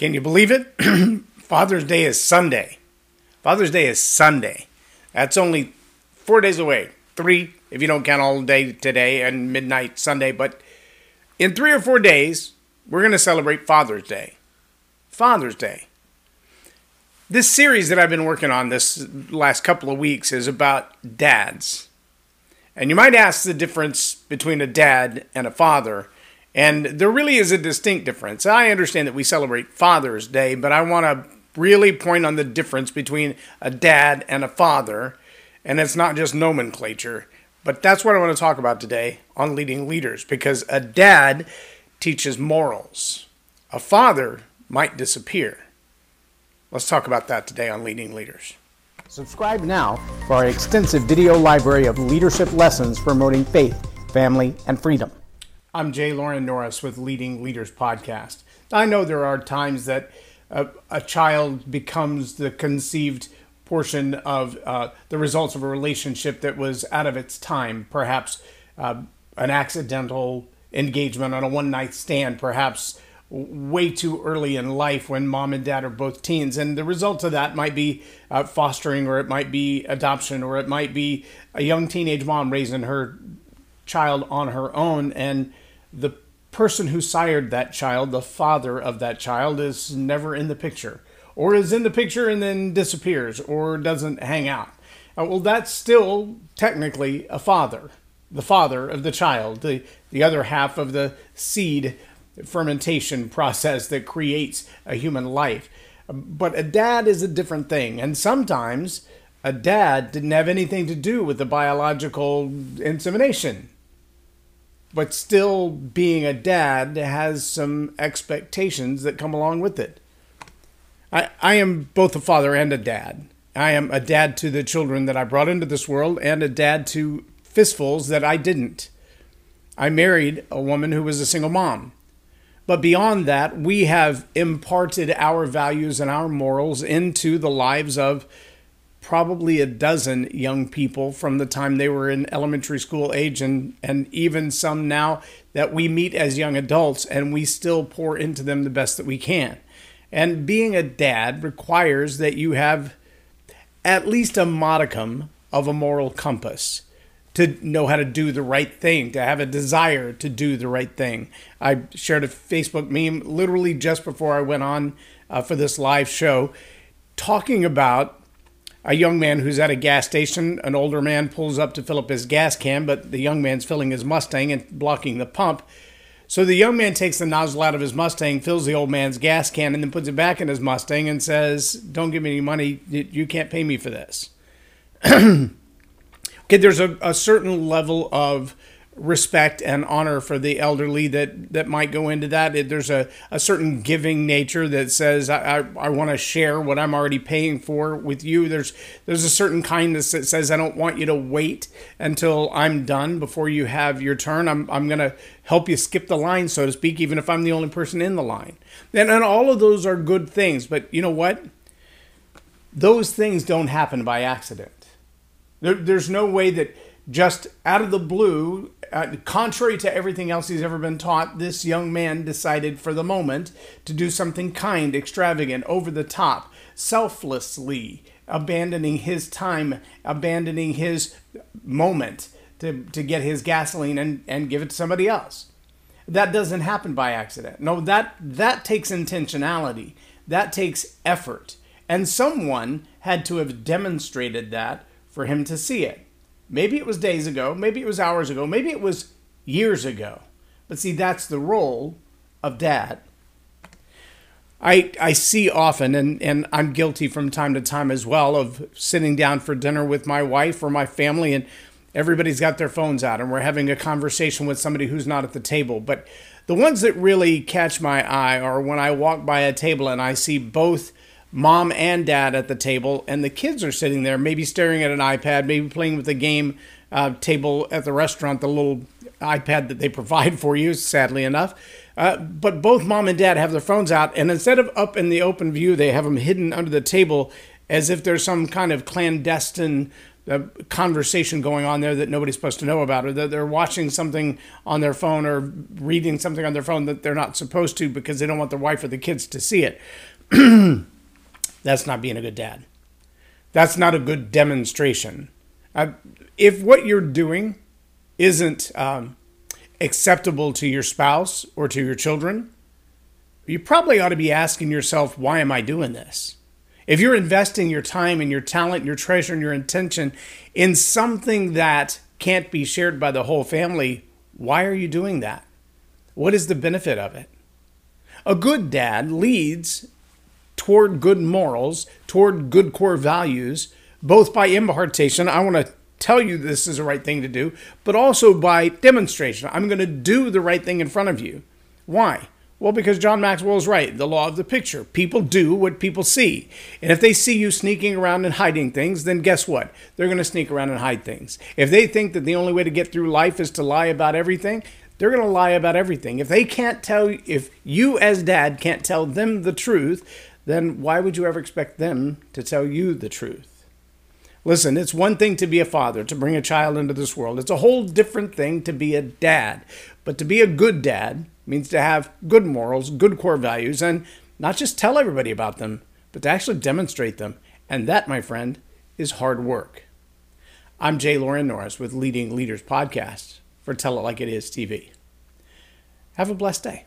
Can you believe it? Father's Day is Sunday. Father's Day is Sunday. That's only four days away. Three, if you don't count all day today and midnight Sunday. But in three or four days, we're going to celebrate Father's Day. Father's Day. This series that I've been working on this last couple of weeks is about dads. And you might ask the difference between a dad and a father. And there really is a distinct difference. I understand that we celebrate Father's Day, but I want to really point on the difference between a dad and a father. And it's not just nomenclature, but that's what I want to talk about today on leading leaders because a dad teaches morals, a father might disappear. Let's talk about that today on Leading Leaders. Subscribe now for our extensive video library of leadership lessons promoting faith, family, and freedom. I'm J Loren Norris with Leading Leaders Podcast. I know there are times that a, a child becomes the conceived portion of uh, the results of a relationship that was out of its time, perhaps uh, an accidental engagement on a one night stand, perhaps way too early in life when mom and dad are both teens. And the result of that might be uh, fostering, or it might be adoption, or it might be a young teenage mom raising her child on her own. And the person who sired that child, the father of that child, is never in the picture, or is in the picture and then disappears, or doesn't hang out. Uh, well, that's still technically a father, the father of the child, the, the other half of the seed fermentation process that creates a human life. But a dad is a different thing. And sometimes a dad didn't have anything to do with the biological insemination but still being a dad has some expectations that come along with it. I, I am both a father and a dad. I am a dad to the children that I brought into this world and a dad to fistfuls that I didn't. I married a woman who was a single mom. But beyond that, we have imparted our values and our morals into the lives of probably a dozen young people from the time they were in elementary school age and and even some now that we meet as young adults and we still pour into them the best that we can. And being a dad requires that you have at least a modicum of a moral compass to know how to do the right thing, to have a desire to do the right thing. I shared a Facebook meme literally just before I went on uh, for this live show talking about a young man who's at a gas station. An older man pulls up to fill up his gas can, but the young man's filling his Mustang and blocking the pump. So the young man takes the nozzle out of his Mustang, fills the old man's gas can, and then puts it back in his Mustang and says, Don't give me any money. You can't pay me for this. okay, there's a, a certain level of respect and honor for the elderly that that might go into that. There's a, a certain giving nature that says I, I, I want to share what I'm already paying for with you. There's there's a certain kindness that says I don't want you to wait until I'm done before you have your turn. I'm I'm gonna help you skip the line, so to speak, even if I'm the only person in the line. And and all of those are good things, but you know what? Those things don't happen by accident. There, there's no way that just out of the blue, uh, contrary to everything else he's ever been taught, this young man decided for the moment to do something kind, extravagant, over the top, selflessly, abandoning his time, abandoning his moment to, to get his gasoline and, and give it to somebody else. That doesn't happen by accident. No, that, that takes intentionality, that takes effort. And someone had to have demonstrated that for him to see it. Maybe it was days ago, maybe it was hours ago, maybe it was years ago. But see, that's the role of dad. I, I see often, and, and I'm guilty from time to time as well, of sitting down for dinner with my wife or my family, and everybody's got their phones out, and we're having a conversation with somebody who's not at the table. But the ones that really catch my eye are when I walk by a table and I see both mom and dad at the table, and the kids are sitting there, maybe staring at an iPad, maybe playing with the game uh, table at the restaurant, the little iPad that they provide for you, sadly enough. Uh, but both mom and dad have their phones out, and instead of up in the open view, they have them hidden under the table as if there's some kind of clandestine a conversation going on there that nobody's supposed to know about, or that they're watching something on their phone or reading something on their phone that they're not supposed to because they don't want their wife or the kids to see it. That's not being a good dad. That's not a good demonstration. Uh, if what you're doing isn't um, acceptable to your spouse or to your children, you probably ought to be asking yourself, why am I doing this? If you're investing your time and your talent, your treasure, and your intention in something that can't be shared by the whole family, why are you doing that? What is the benefit of it? A good dad leads toward good morals, toward good core values, both by impartation. I want to tell you this is the right thing to do, but also by demonstration. I'm going to do the right thing in front of you. Why? Well, because John Maxwell is right. The law of the picture. People do what people see. And if they see you sneaking around and hiding things, then guess what? They're going to sneak around and hide things. If they think that the only way to get through life is to lie about everything, they're going to lie about everything. If they can't tell, if you as dad can't tell them the truth, then why would you ever expect them to tell you the truth? Listen, it's one thing to be a father, to bring a child into this world. It's a whole different thing to be a dad. But to be a good dad means to have good morals, good core values, and not just tell everybody about them, but to actually demonstrate them. And that, my friend, is hard work. I'm J Loren Norris with Leading Leaders Podcast for Tell It Like It Is TV. Have a blessed day.